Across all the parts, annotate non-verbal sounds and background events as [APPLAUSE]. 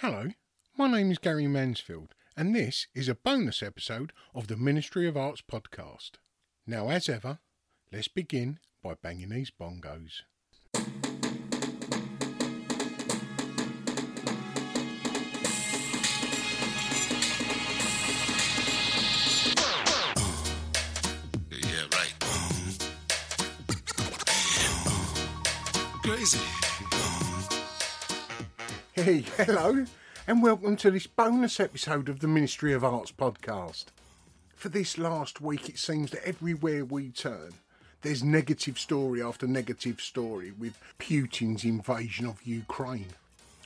Hello, my name is Gary Mansfield, and this is a bonus episode of the Ministry of Arts podcast. Now, as ever, let's begin by banging these bongos. Yeah, right. Crazy. Hey, [LAUGHS] hello, and welcome to this bonus episode of the Ministry of Arts podcast. For this last week, it seems that everywhere we turn, there's negative story after negative story with Putin's invasion of Ukraine.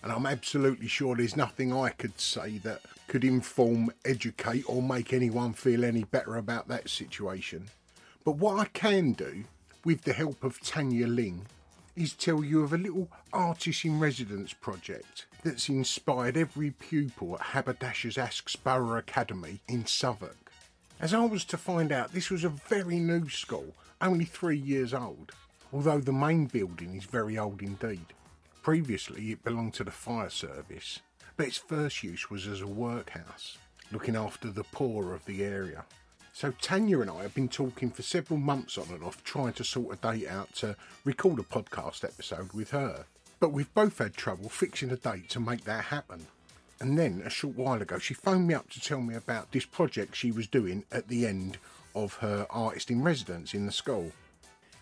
And I'm absolutely sure there's nothing I could say that could inform, educate, or make anyone feel any better about that situation. But what I can do, with the help of Tanya Ling, is tell you of a little artist in residence project that's inspired every pupil at Haberdashers Aske's Borough Academy in Southwark. As I was to find out, this was a very new school, only three years old, although the main building is very old indeed. Previously, it belonged to the fire service, but its first use was as a workhouse, looking after the poor of the area. So Tanya and I have been talking for several months on and off, trying to sort a date out to record a podcast episode with her. But we've both had trouble fixing a date to make that happen. And then a short while ago, she phoned me up to tell me about this project she was doing at the end of her artist in residence in the school.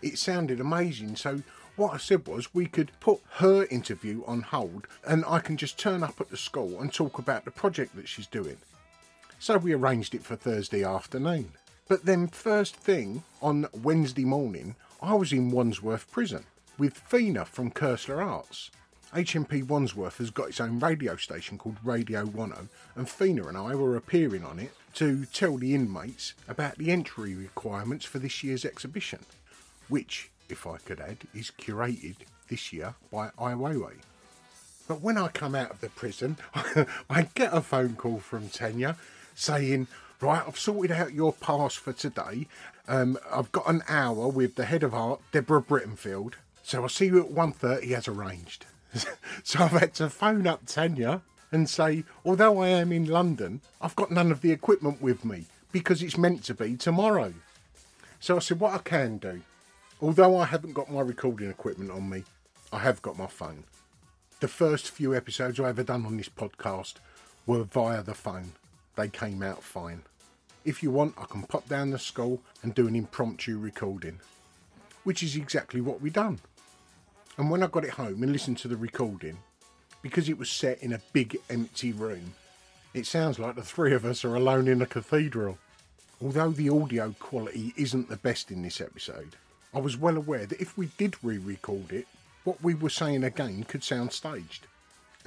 It sounded amazing, so what I said was we could put her interview on hold and I can just turn up at the school and talk about the project that she's doing. So we arranged it for Thursday afternoon. But then, first thing on Wednesday morning, I was in Wandsworth Prison with Fina from Koestler Arts. HMP Wandsworth has got its own radio station called Radio 10, and Fina and I were appearing on it to tell the inmates about the entry requirements for this year's exhibition, which, if I could add, is curated this year by Ai Weiwei. But when I come out of the prison, [LAUGHS] I get a phone call from Tanya saying, Right, I've sorted out your pass for today. Um, I've got an hour with the head of art, Deborah Brittenfield. So I'll see you at 1.30 as arranged. [LAUGHS] so I've had to phone up Tanya and say, although I am in London, I've got none of the equipment with me because it's meant to be tomorrow. So I said, what I can do, although I haven't got my recording equipment on me, I have got my phone. The first few episodes I ever done on this podcast were via the phone. They came out fine. If you want, I can pop down the school and do an impromptu recording, which is exactly what we done. And when I got it home and listened to the recording, because it was set in a big empty room, it sounds like the three of us are alone in a cathedral. Although the audio quality isn't the best in this episode, I was well aware that if we did re record it, what we were saying again could sound staged.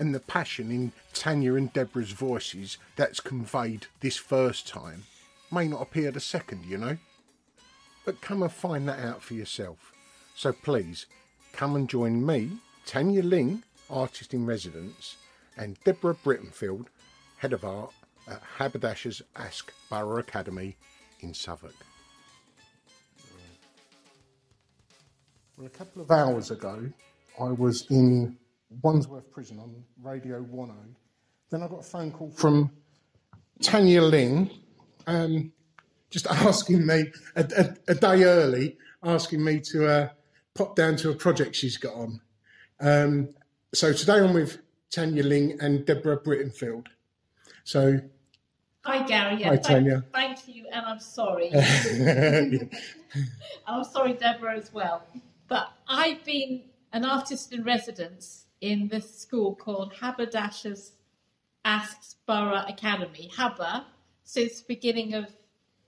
And the passion in Tanya and Deborah's voices that's conveyed this first time may not appear the second, you know? But come and find that out for yourself. So please, come and join me Tanya Ling, artist in residence, and Deborah Brittenfield, head of art at Haberdashers Aske's Borough Academy in Southwark. Well, a couple of hours ago, I was in Wandsworth Prison on Radio 10. Then I got a phone call from Tanya Ling, um, just [LAUGHS] asking me a, a, a, day early, asking me to uh, pop down to a project she's got on. Um, so today I'm with Tanya Ling and Deborah Brittenfield. So Hi, Gary. Yeah, Hi, thank, Tanya. Thank you, and I'm sorry. [LAUGHS] [LAUGHS] I'm sorry, Deborah, as well. But I've been an artist in residence in this school called Haberdashers Aske's Borough Academy, Haber, since beginning of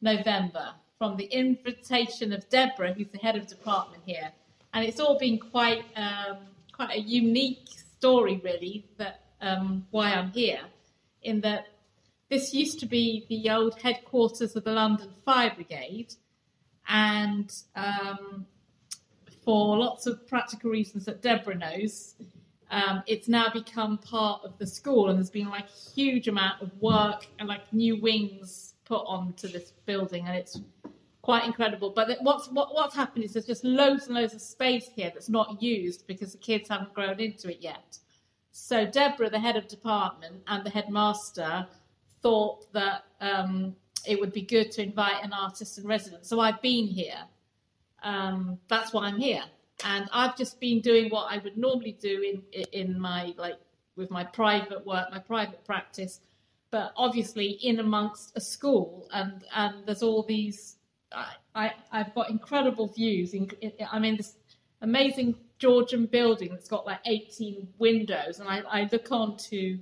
November, from the invitation of Deborah, who's the head of department here. And it's all been quite um, quite a unique story, really, that um, why I'm here, in that this used to be the old headquarters of the London Fire Brigade, and um, for lots of practical reasons that Deborah knows, um, it's now become part of the school, and there's been like a huge amount of work and like new wings put onto this building, and it's quite incredible. But what's what, what's happened is there's just loads and loads of space here that's not used because the kids haven't grown into it yet. So Deborah, the head of department, and the headmaster thought that um, it would be good to invite an artist in residence. So I've been here. Um, that's why I'm here, and I've just been doing what I would normally do in in my like with my private work, my private practice, but obviously in amongst a school, and and there's all these. I, I have got incredible views. In, I'm in this amazing Georgian building that's got like 18 windows, and I, I look onto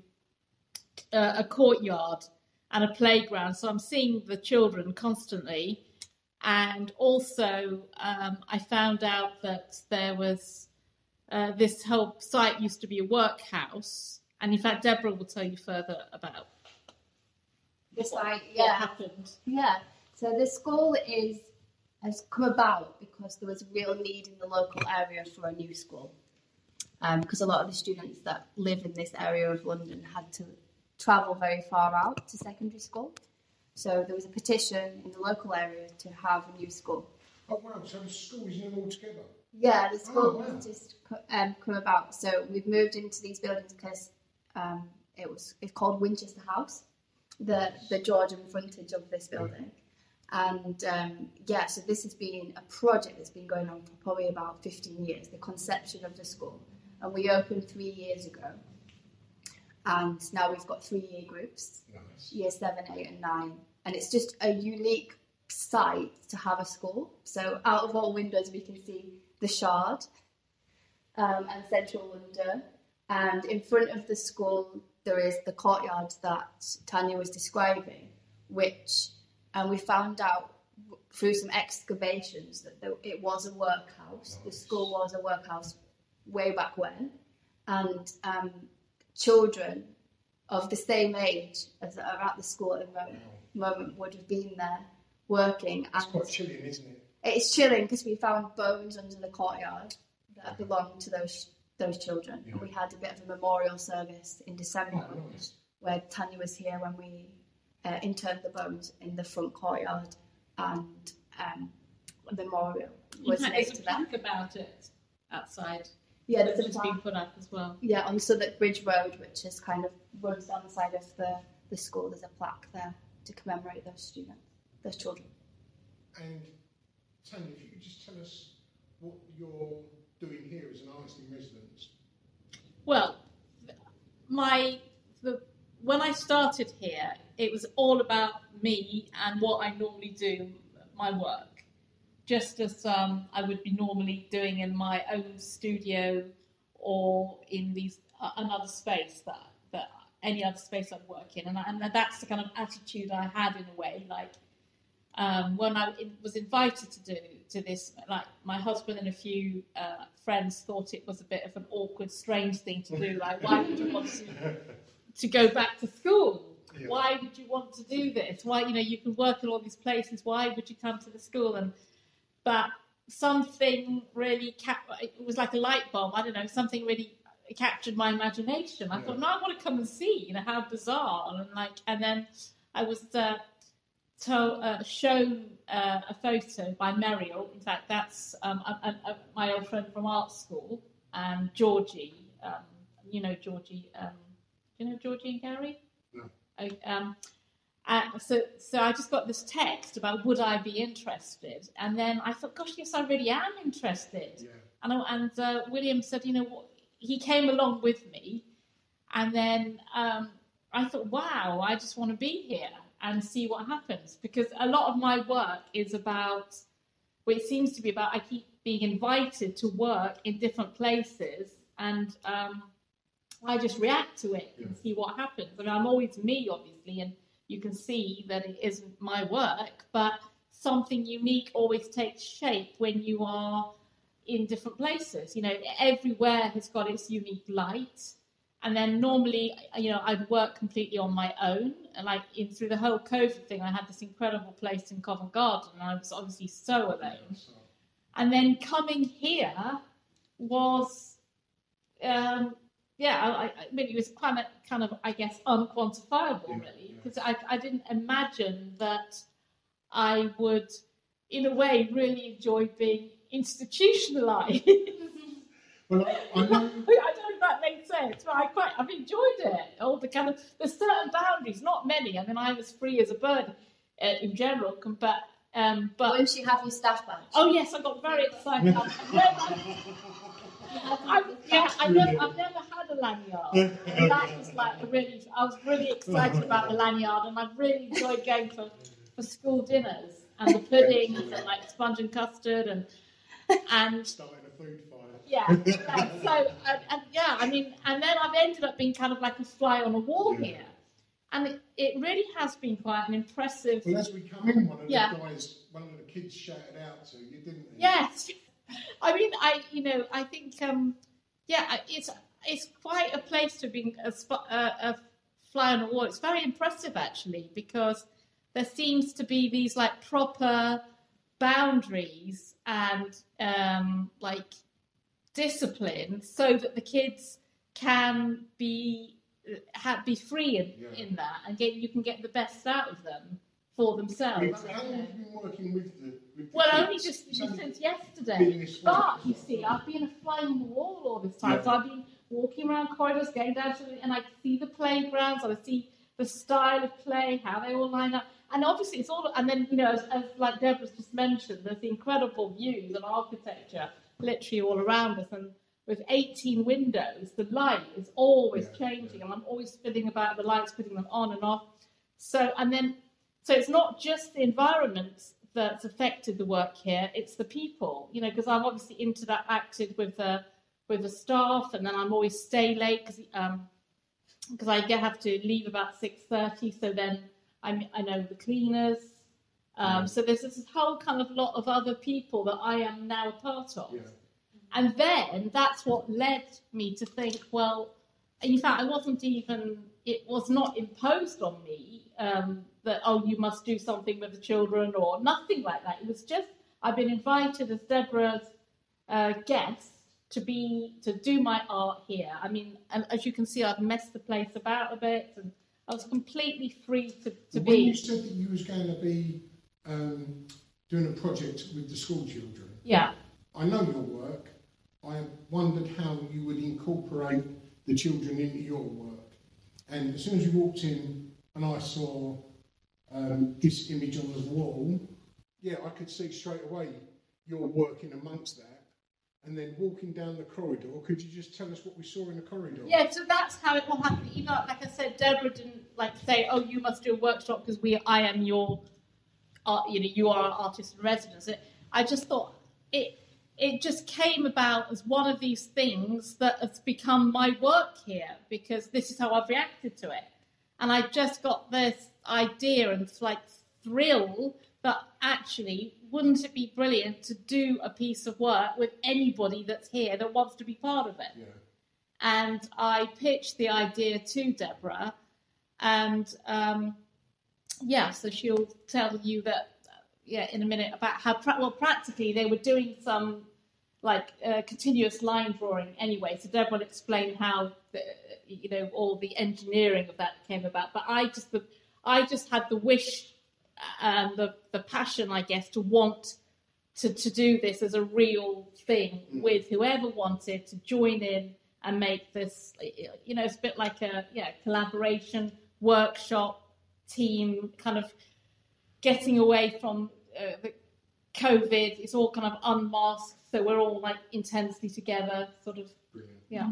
uh, a courtyard and a playground. So I'm seeing the children constantly. And also, um, I found out that there was uh, this whole site used to be a workhouse. And in fact, Deborah will tell you further about this what, site. what Yeah, happened. yeah. So the school is has come about because there was a real need in the local area for a new school. Because a lot of the students that live in this area of London had to travel very far out to secondary school. So there was a petition in the local area to have a new school. Oh wow! So the school is new altogether. Yeah, the school Oh, wow. has just um, come about. So we've moved into these buildings because um, it was it's called Winchester House, the the Georgian frontage of this building. And um, yeah, so this has been a project that's been going on for probably about 15 years, the conception of the school. And we opened three years ago. And now we've got three year groups, year seven, eight, and nine. And it's just a unique site to have a school. So out of all windows, we can see the Shard um, and central London. And in front of the school, there is the courtyard that Tanya was describing, which, and we found out through some excavations that there, it was a workhouse. The school was a workhouse way back when. And um, children of the same age as are at the school at the moment, moment would have been there working. It's and quite chilling, isn't it? it's chilling because we found bones under the courtyard that belonged to those those children. And we had a bit of a memorial service in December Oh, nice. where Tanya was here when we uh, interred the bones in the front courtyard, and um, a memorial was fact, made to them. plaque about it outside. Yeah, that's there's a just been plaque. put up as well. Yeah, on Southwark Bridge Road, which is kind of runs down the side of the, the school, there's a plaque there to commemorate those students, those children. And Tanya, if you could just tell us what you're doing here as an artist in residence. Well, my the when I started here, it was all about me and what I normally do, my work, just as um, I would be normally doing in my own studio or in these uh, another space that that any other space I work in, and, I, and that's the kind of attitude I had in a way, like. Um, when I was invited to do to this, like my husband and a few uh, friends thought it was a bit of an awkward, strange thing to do. Like, why would you want to to go back to school? Why would you want to do this? Why, you know, you can work in all these places. Why would you come to the school? And but something really cap- it was like a light bulb. I don't know, something really captured my imagination. I thought, no, I want to come and see, you know, how bizarre and like, and then I was uh, told, uh, shown uh, a photo by Meriel. In fact, that's um, a, a, a, my old friend from art school, and Georgie. Um, you know Georgie. Um, do you know Georgie and Gary? No. I- Um, uh, so, so I just got this text about would I be interested, and then I thought, gosh, yes, I really am interested. And, I, and uh, William said, you know, what? He came along with me, and then um, I thought, wow, I just want to be here and see what happens because a lot of my work is about, well, it seems to be about. I keep being invited to work in different places, and um, I just react to it and see what happens. I mean, I'm always me, obviously, and you can see that it isn't my work, but something unique always takes shape when you are in different places. You know, everywhere has got its unique light. And then normally, you know, I'd work completely on my own. And like in through the whole COVID thing, I had this incredible place in Covent Garden, and I was obviously so alone. And then coming here was, um, yeah, I, I mean, it was kind of, kind of, I guess, unquantifiable, really, because I, I didn't imagine that I would, in a way, really enjoy being institutionalized. [LAUGHS] Well, I, I [LAUGHS] I don't know if that makes sense, but I quite, I've enjoyed it. All the kind of, there's certain boundaries, not many. I mean, I was free as a bird uh, in general, com- but, um, but. Once you have your staff badge. Oh yes, I got very excited. I've never, [LAUGHS] I, yeah, I never, I've never had a lanyard. And that was like a really, I was really excited about the lanyard, and I've really enjoyed going for, for school dinners and the puddings and like sponge and custard and and Starting a food fire. yeah, [LAUGHS] yeah. So and, and yeah, I mean, and then I've ended up being kind of like a fly on a wall here, and it, it really has been quite an impressive. Well, as we come in, one of Yeah. the guys, one of the kids shouted out to you, didn't he? Yes, [LAUGHS] I mean, I you know, I think um, yeah, it's it's quite a place to be a, a, a fly on a wall. It's very impressive actually because there seems to be these like proper boundaries and um, like discipline so that the kids can be ha- be free in, in that and get you can get the best out of them for themselves. How long have you been working with the? With the Well, kids? only just It's since yesterday. But you see, I've been a fly on the wall all this time. Yeah. So I've been walking around corridors, going down to the, and I see the playgrounds, I see the style of play, how they all line up, and obviously it's all. And then you know, as, as like Deborah's just mentioned, there's the incredible views and architecture literally all around us, and with 18 windows, the light is always changing, and I'm always spinning about the lights, putting them on and off. So, and then, so it's not just the environment that's affected the work here; it's the people. You know, because I'm obviously interacted with the with the staff, and then I'm always stay late because um, because I get, have to leave about six thirty. So then I I know the cleaners. Um, So there's this whole kind of lot of other people that I am now a part of. And then that's what led me to think, well, in fact, I wasn't even, it was not imposed on me um, that, oh, you must do something with the children or nothing like that. It was just, I've been invited as Deborah's uh, guest to be, to do my art here. I mean, and as you can see, I've messed the place about a bit and I was completely free to, to when be. you said that you was going to be um, doing a project with the school children, Yeah. I know your work. I wondered how you would incorporate the children into your work. And as soon as you walked in and I saw um, this image on the wall, yeah, I could see straight away you're working amongst that. And then walking down the corridor, could you just tell us what we saw in the corridor? Yeah, so that's how it all happened. You know, like I said, Deborah didn't like say, "Oh, you must do a workshop because we, I am your, art, you know, you are an artist in residence." It, I just thought it, it just came about as one of these things that has become my work here because this is how I've reacted to it, and I just got this idea and like thrill that actually wouldn't it be brilliant to do a piece of work with anybody that's here that wants to be part of it and I pitched the idea to Deborah, and um, yeah, so she'll tell you that yeah in a minute about how pra- well practically they were doing some like uh, continuous line drawing anyway. So Deborah will explain how the, you know all the engineering of that came about. But I just the, I just had the wish and the the passion, I guess, to want to to do this as a real thing with whoever wanted to join in and make this. You know, it's a bit like a yeah collaboration workshop team kind of getting away from uh, the COVID. It's all kind of unmasked, so we're all like intensely together, sort of. Yeah.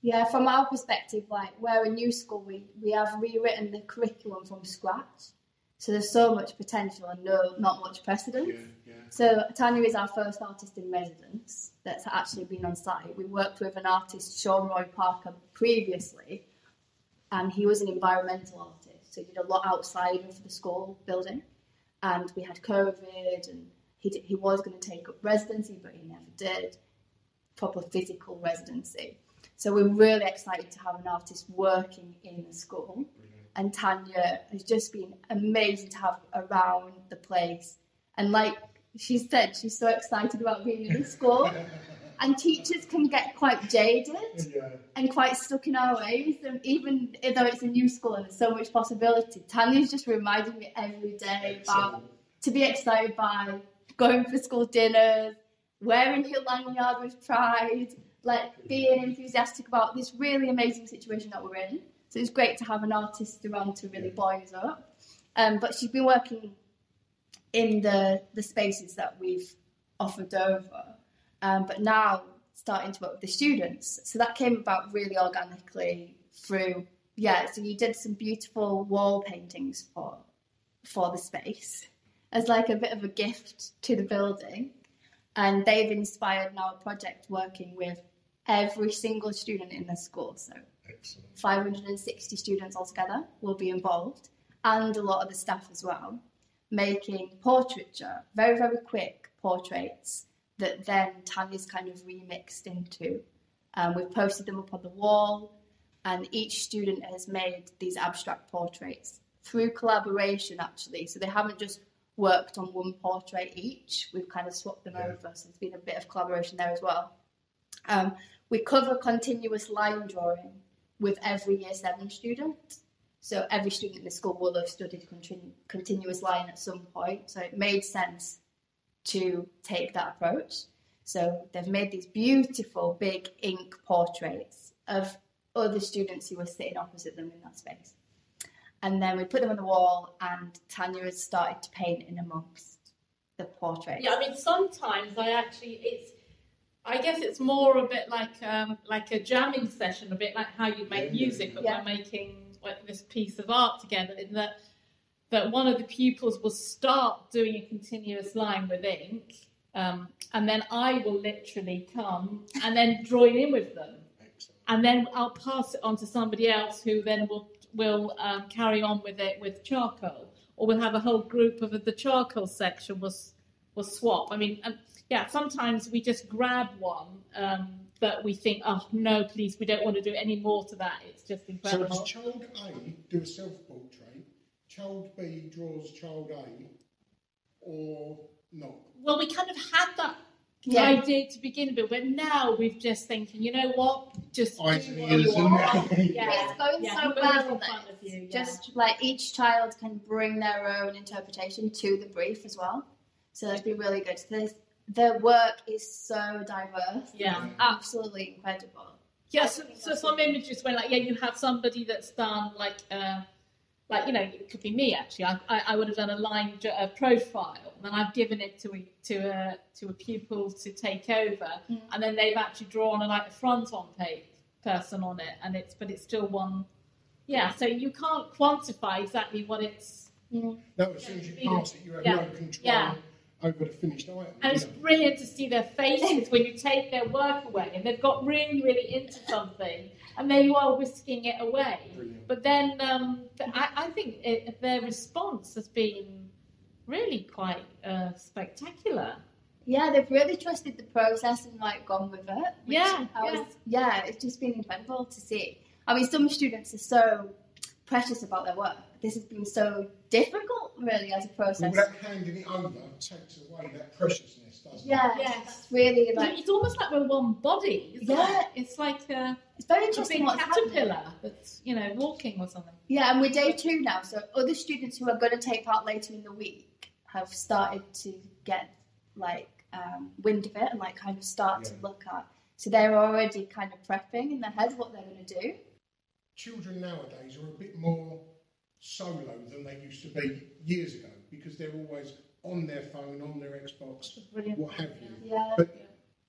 Yeah, from our perspective, like we're a new school, we, we have rewritten the curriculum from scratch. So there's so much potential and no not much precedent. So Tanya is our first artist in residence that's actually been on site. We worked with an artist, Sean Roy Parker, previously, and he was an environmental artist. So he did a lot outside of the school building. And we had COVID, and he, did, he was going to take up residency, but he never did. Proper physical residency. So we're really excited to have an artist working in the school. Mm-hmm. And Tanya has just been amazing to have around the place. And like she said, she's so excited about being in the school. [LAUGHS] and teachers can get quite jaded and quite stuck in our ways. And even though it's a new school and there's so much possibility, Tanya's just reminding me every day about to be excited by going for school dinners, wearing your lanyard with pride, like being enthusiastic about this really amazing situation that we're in. So it's great to have an artist around to really buoy us up. Um, but she's been working in the the spaces that we've offered over, um, but now starting to work with the students. So that came about really organically through yeah. So you did some beautiful wall paintings for for the space as like a bit of a gift to the building, and they've inspired now a project working with every single student in the school. So 560 students altogether will be involved, and a lot of the staff as well, making portraiture, very, very quick portraits that then Tanya's kind of remixed into. Um, we've posted them up on the wall, and each student has made these abstract portraits through collaboration, actually. So they haven't just worked on one portrait each, we've kind of swapped them over, so there's been a bit of collaboration there as well. Um, we cover continuous line drawing with every year seven student. So every student in the school will have studied continu- continuous line at some point. So it made sense to take that approach. So they've made these beautiful big ink portraits of other students who were sitting opposite them in that space. And then we put them on the wall, and Tanya has started to paint in amongst the portraits. Yeah, I mean, sometimes I actually it's. I guess it's more a bit like um, like a jamming session, a bit like how you make music, but Yeah. we're making like this piece of art together. In that that one of the pupils will start doing a continuous line with ink, um, and then I will literally come and then join in with them. and then I'll pass it on to somebody else who then will will um, carry on with it with charcoal, or we'll have a whole group of the charcoal section will s- will swap. I mean, um, yeah, sometimes we just grab one um, that we think, oh no, please, we don't want to do any more to that. It's just So incredible. does child A do a self-portrait, child B draws child A, or not? Well, we kind of had that Yeah. idea to begin with, but now we've just thinking, you know what, just Eyes do what you want. [LAUGHS] Yeah, Yeah, it's going yeah, so nobody's well that you, yeah. just like each child can bring their own interpretation to the brief as well. So that'd be really good. There's, their work is so diverse. Yeah. It's absolutely incredible. Yeah, so, so some images when like yeah, you have somebody that's done like uh, like you know it could be me actually. I, I, I would have done a line jo- a profile, and I've given it to a, to a to a pupil to take over, and then they've actually drawn a like a front on page person on it, and it's but it's still one. Yeah, so you can't quantify exactly what it's. No, as soon as you pass it, you have Yeah. no control Yeah. Over the finished item. And it's know. brilliant to see their faces when you take their work away and they've got really, really into something and there you are whisking it away. But then um, I, I think it, their response has been really quite uh, spectacular. Yeah, they've really trusted the process and like gone with it. which Yeah, I was, yeah, it's just been incredible to see. I mean, some students are so precious about their work. This has been so difficult, really, as a process. Well, that handing it over takes away that preciousness, doesn't Yeah, it? Yes. it's really like It's almost like we're one body. isn't Yeah. it? It's like a, it's very interesting big what's happening. caterpillar that's, you know, walking or something. Yeah, and we're day two now, so other students who are going to take part later in the week have started to get like um, wind of it and like kind of start to look at. So they're already kind of prepping in their head what they're going to do. Children nowadays are a bit more solo than they used to be years ago because they're always on their phone, on their Xbox, Brilliant. what have you. Yeah. But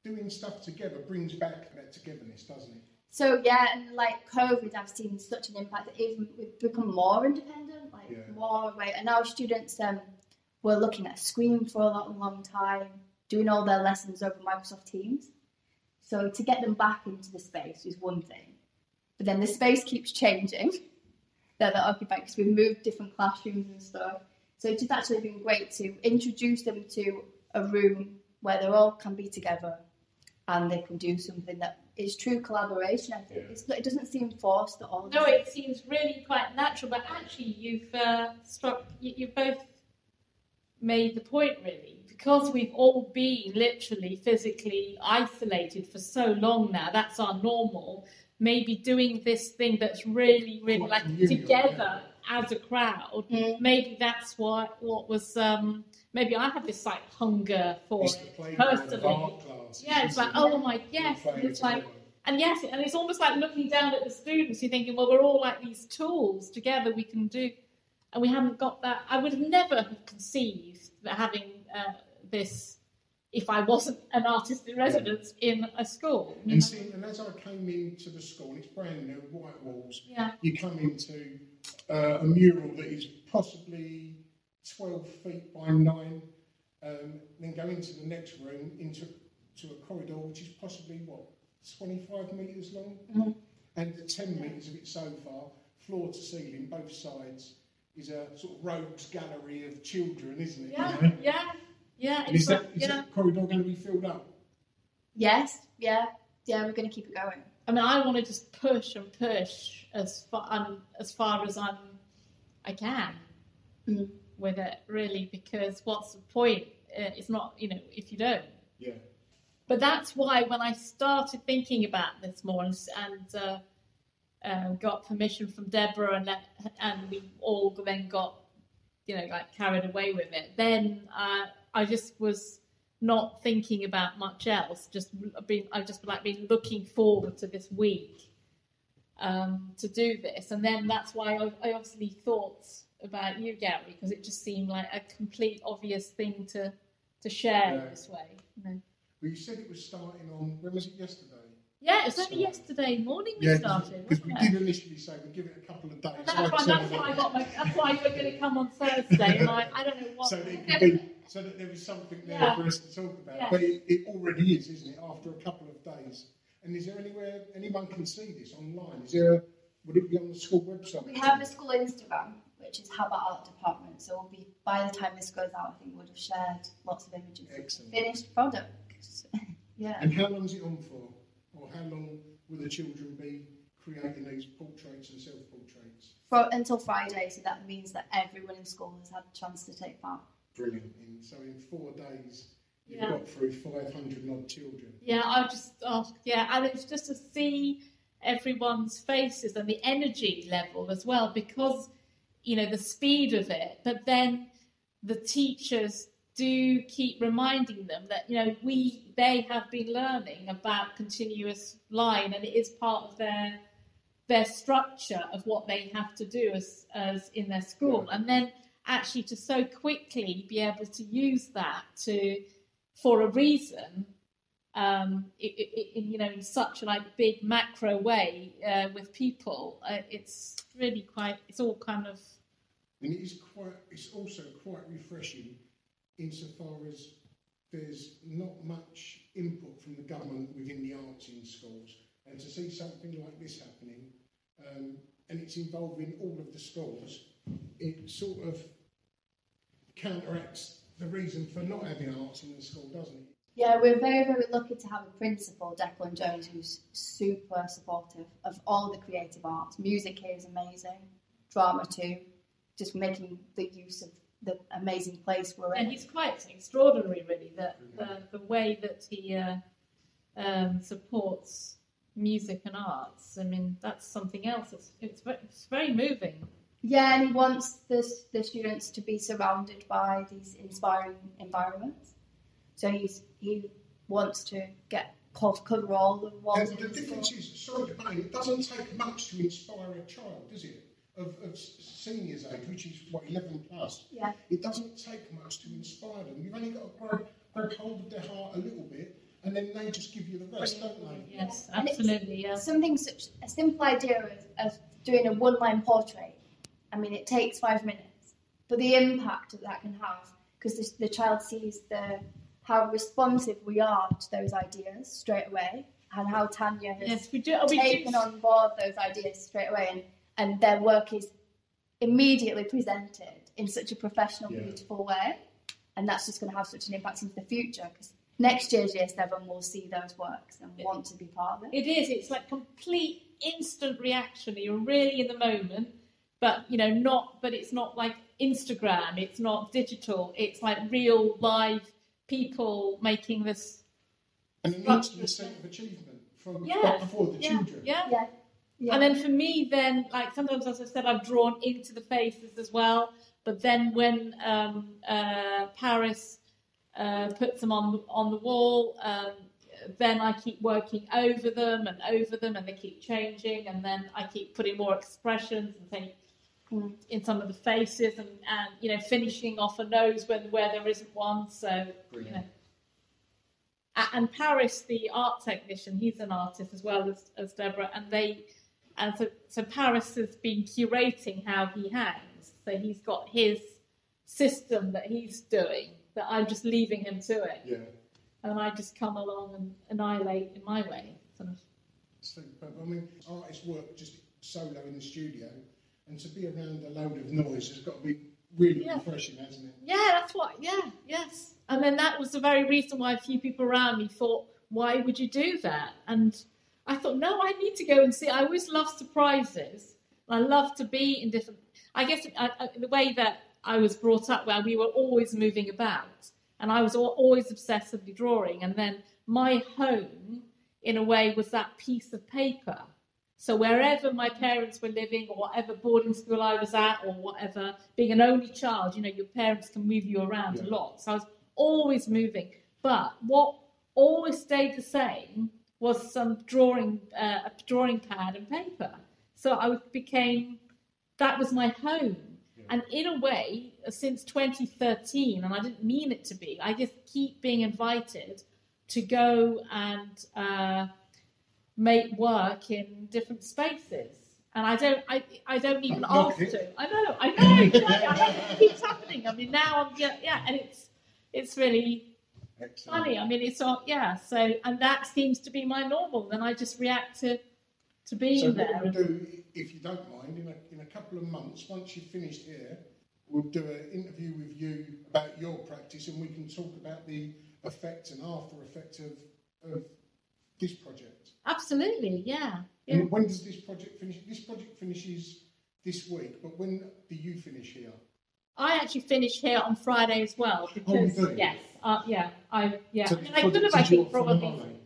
doing stuff together brings back that togetherness, doesn't it? So yeah, and like COVID, I've seen such an impact that even we've become more independent, like Yeah. more away. And our students um, were looking at a screen for a long, long time, doing all their lessons over Microsoft Teams. So to get them back into the space is one thing, but then the space keeps changing [LAUGHS] that they're occupied because we've moved different classrooms and stuff. So it's just actually been great to introduce them to a room where they all can be together and they can do something that is true collaboration. I think it's, it doesn't seem forced at all. No, it seems really quite natural, but actually, you've uh, struck, you, you've both made the point really. Because we've all been literally physically isolated for so long now, that's our normal. Maybe doing this thing that's really, really Quite like communal, together as a crowd. Maybe that's what what was. Um, maybe I have this like hunger for It's it playground of personally. Yeah, it's like oh my yes, Playing it's like and yes, and it's almost like looking down at the students. You're thinking, well, we're all like these tools together. We can do, and we haven't got that. I would have never have conceived that having uh, this, if I wasn't an artist in residence in a school. And, know. see, and as I came into the school, it's brand new, white walls. Yeah. You come into uh, a mural that is possibly 12 feet by 9, um, then go into the next room, into to a corridor which is possibly, what, 25 metres long? And the 10 metres of it so far, floor to ceiling, both sides, is a sort of rogues gallery of children, isn't it? Yeah, You [LAUGHS] know? yeah, yeah. And is, It's that, like, is yeah. that corridor going to be filled up? Yes, yeah, yeah. We're going to keep it going. I mean, I want to just push and push as far um, as far as I'm I can Mm. with it, really, because what's the point? Uh, it's not, you know, if you don't. Yeah. But that's why when I started thinking about this more and, and uh, um, got permission from Deborah and let, and we all then got you know like carried away with it, then uh, I just was not thinking about much else. Just been I've just like been looking forward to this week um, to do this, and then that's why I, I obviously thought about you, Gary, because it just seemed like a complete obvious thing to to share Yeah. this way. You know. Well, you said it was starting on, when was it yesterday? Yeah, it was only yesterday morning we started. because we did initially say we'd give it a couple of days. That's why, that's why I got my, that's why you're going to come on Thursday, and I, I don't know what. So it could be, so that there was something there Yeah. for us to talk about. Yeah. But it, it already is, isn't it? After a couple of days, And is there anywhere anyone can see this online? Is there? Would it be on the school website? We have a school Instagram, which is Habit Art Department. So we'll be by the time this goes out, I think we'll have shared lots of images. of Excellent. Finished products. [LAUGHS] yeah. And how long is it on for? Or how long will the children be creating these portraits and self-portraits? For, until Friday, so that means that everyone in school has had a chance to take part. Brilliant. In, so in four days, you've Yeah. got through 500 odd children. Yeah, I just, oh, yeah, and it's just to see everyone's faces and the energy level as well, because you know the speed of it. But then the teachers do keep reminding them that you know we they have been learning about continuous line, and it is part of their their structure of what they have to do as as in their school, and then actually to so quickly be able to use that to for a reason um, it, it, it- in, you know, in such a like big macro way uh, with people, uh, it's really quite. It's all kind of And it is quite, it's also quite refreshing insofar as there's not much input from the government within the arts in schools. And to see something like this happening, um, and it's involving all of the schools, it sort of counteracts the reason for not having arts in the school, doesn't it? Yeah, we're very, very lucky to have a principal, Declan Jones, who's super supportive of all the creative arts. Music here is amazing, drama too, just making the use of the amazing place we're in. and he's quite extraordinary, really. That the, the way that he uh, um, supports music and arts. I mean, that's something else. It's it's, it's very moving. Yeah, and he wants the, the students to be surrounded by these inspiring environments. So he's he wants to get co- cover all the walls And in the the difference is, sorry to butt it doesn't take much to inspire a child, does it? Of, of s- seniors age, which is what, 11 plus. Yeah. It doesn't take much to inspire them. You've only got to grab, grab hold of their heart a little bit, and then they just give you the rest, don't they? Yes, absolutely. Yeah. Something such a simple idea of, of doing a one line portrait. I mean, it takes five minutes, but the impact that that can have, because the, the child sees the how responsive we are to those ideas straight away, and how Tanya has Yes, we do. We do on board those ideas straight away, and, and their work is immediately presented in such a professional, Yeah. beautiful way, and that's just going to have such an impact into the future. Because next year's year seven will see those works and want to be part of it. It is. It's like complete instant reaction. You're really in the moment, but you know, not. But it's not like Instagram. It's not digital. It's like real live people making this. And an instant sense of achievement from Yeah, for the yeah, children. yeah. Yeah. Yeah. And then for me, then like sometimes, as I said, I've drawn into the faces as well. But then when um, uh, Paris uh, puts them on on the wall, um, then I keep working over them and over them, and they keep changing. And then I keep putting more expressions and saying Mm. in some of the faces, and, and you know, finishing off a nose when where there isn't one. So you know. And Paris, the art technician, he's an artist as well as, as Deborah, and they, and so, so Paris has been curating how he hangs. So he's got his system that he's doing that I'm just leaving him to it, Yeah. and I just come along and annihilate in my way. Sort of. Superb. I mean, artists work just solo in the studio, and to be around a load of noise has got to be really Yeah. refreshing, hasn't it? Yeah, that's what. Yeah, yes. And then that was the very reason why a few people around me thought, "Why would you do that?" And I thought, "No, I need to go and see." I always love surprises. I love to be in different. I guess I, I, the way that I was brought up, where we were always moving about, and I was always obsessively drawing, and then my home, in a way, was that piece of paper. So wherever my parents were living, or whatever boarding school I was at, or whatever, being an only child, you know, your parents can move you around a lot. So I was always moving. But what always stayed the same was some drawing, uh, a drawing pad and paper. So I became, that was my home. And in a way, since 2013, and I didn't mean it to be, I just keep being invited to go and uh, make work in different spaces. And I don't, I, I don't even ask to. I know, I know, exactly. I know, it keeps happening. I mean, now I'm, yeah, yeah, and it's, it's really, funny. I mean, it's all yeah. So and that seems to be my normal. Then I just react to to being so there. what we'll do, if you don't mind, in a, in a couple of months, once you've finished here, we'll do an interview with you about your practice and we can talk about the effect and after effect of, of this project. Absolutely, yeah. yeah. And when does this project finish? This project finishes this week, but when do you finish here? I actually finish here on Friday as well Oh, you because do? yes, uh, yeah, I yeah. So I mean, I could have project is actually your- for the probably money?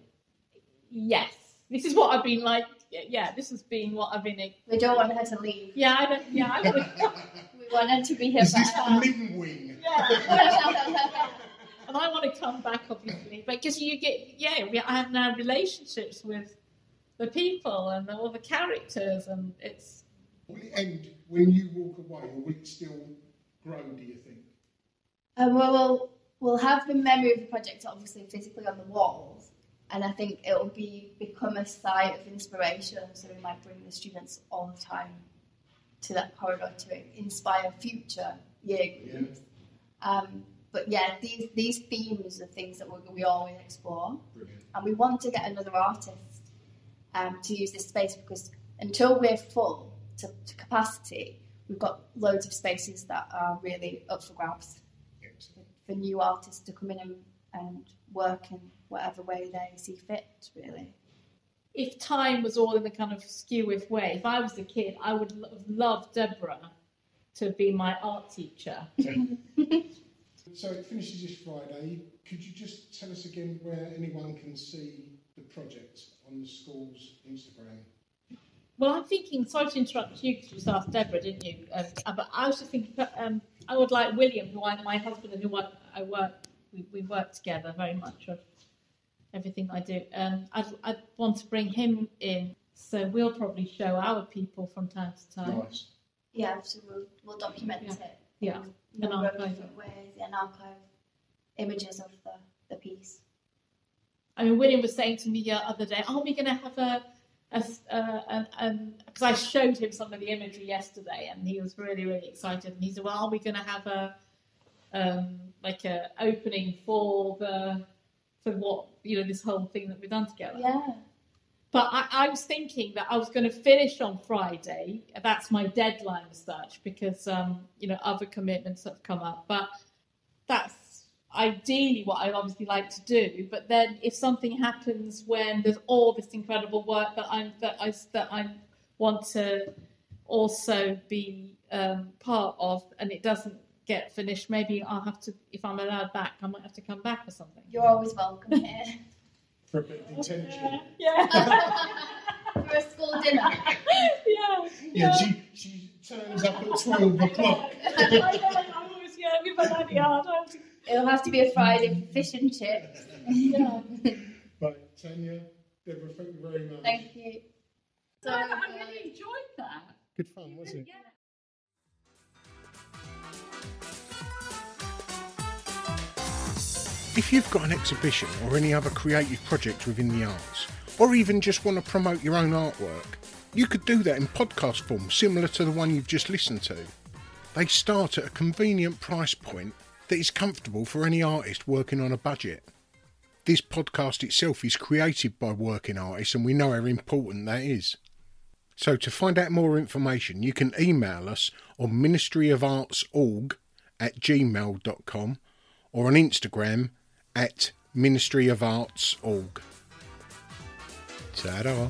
yes. This is what I've been like. Yeah, yeah, this has been what I've been. Like. We don't want her to leave. Yeah, I don't. Yeah, I would. [LAUGHS] [LAUGHS] We want her to be here Is this the forever. living wing? [LAUGHS] and I want to come back, obviously, but because you get yeah. We, I have now relationships with the people and all the characters, and it's Will it end when you walk away, or will it still grow? Do you think? Um, well, we'll we'll have the memory of the project obviously physically on the walls, and I think it will be become a site of inspiration. So we might bring the students all the time to that corridor to inspire future year groups. Um, but yeah, these these themes are things that we, we always explore, and we want to get another artist um, to use this space because until we're full to, to capacity, we've got loads of spaces that are really up for grabs for new artists to come in and, and work in whatever way they see fit, really. if time was all in the kind of skewish way. If I was a kid, I would lo- have loved Deborah to be my art teacher. [LAUGHS] So it finishes this Friday. Could you just tell us again where anyone can see the project on the school's Instagram? Well, I'm thinking, sorry to interrupt you because you just asked Deborah, didn't you? Um, uh, but I was just thinking, um, I would like William, who I, my husband and who I, I work, we, we work together very much on everything I do. Um, I'd, I'd want to bring him in, so we'll probably show our people from time to time. Nice. Yeah, so we'll, we'll document it Yeah, an a number of archive. different ways and archive images of the, the piece. I mean, William was saying to me the other day, "Are we going to have a, an because I showed him some of the imagery yesterday, and he was really, really excited. And he said, "Well, are we going to have a, um, like a opening for the, for what you know, this whole thing that we've done together?" Yeah. But I, I was thinking that I was going to finish on Friday. That's my deadline as such because um, you know other commitments have come up. But that's ideally what I'd obviously like to do. But then if something happens when there's all this incredible work that I'm that I that I want to also be um, part of, and it doesn't get finished, maybe I'll have to. If I'm allowed back, I might have to come back or something. You're always welcome here [LAUGHS] For a bit of detention. Yeah. [LAUGHS] for a school dinner. yeah. Yeah, she, she turns up at 12 o'clock. [LAUGHS] I know, I always, yeah, we've had that hard. I have to- It'll have to be a Friday for fish and chips. Yeah. [LAUGHS] Right, Tanya, Deborah, thank you very much. Thank you. So I really enjoyed that. Good fun, wasn't it? If you've got an exhibition or any other creative project within the arts, or even just want to promote your own artwork, you could do that in podcast form similar to the one you've just listened to. They start at a convenient price point that is comfortable for any artist working on a budget. This podcast itself is created by working artists, and we know how important that is. So, to find out more information, you can email us on ministryofartsorg at gmail.com or on Instagram at ministryofartsorg. Ta-da!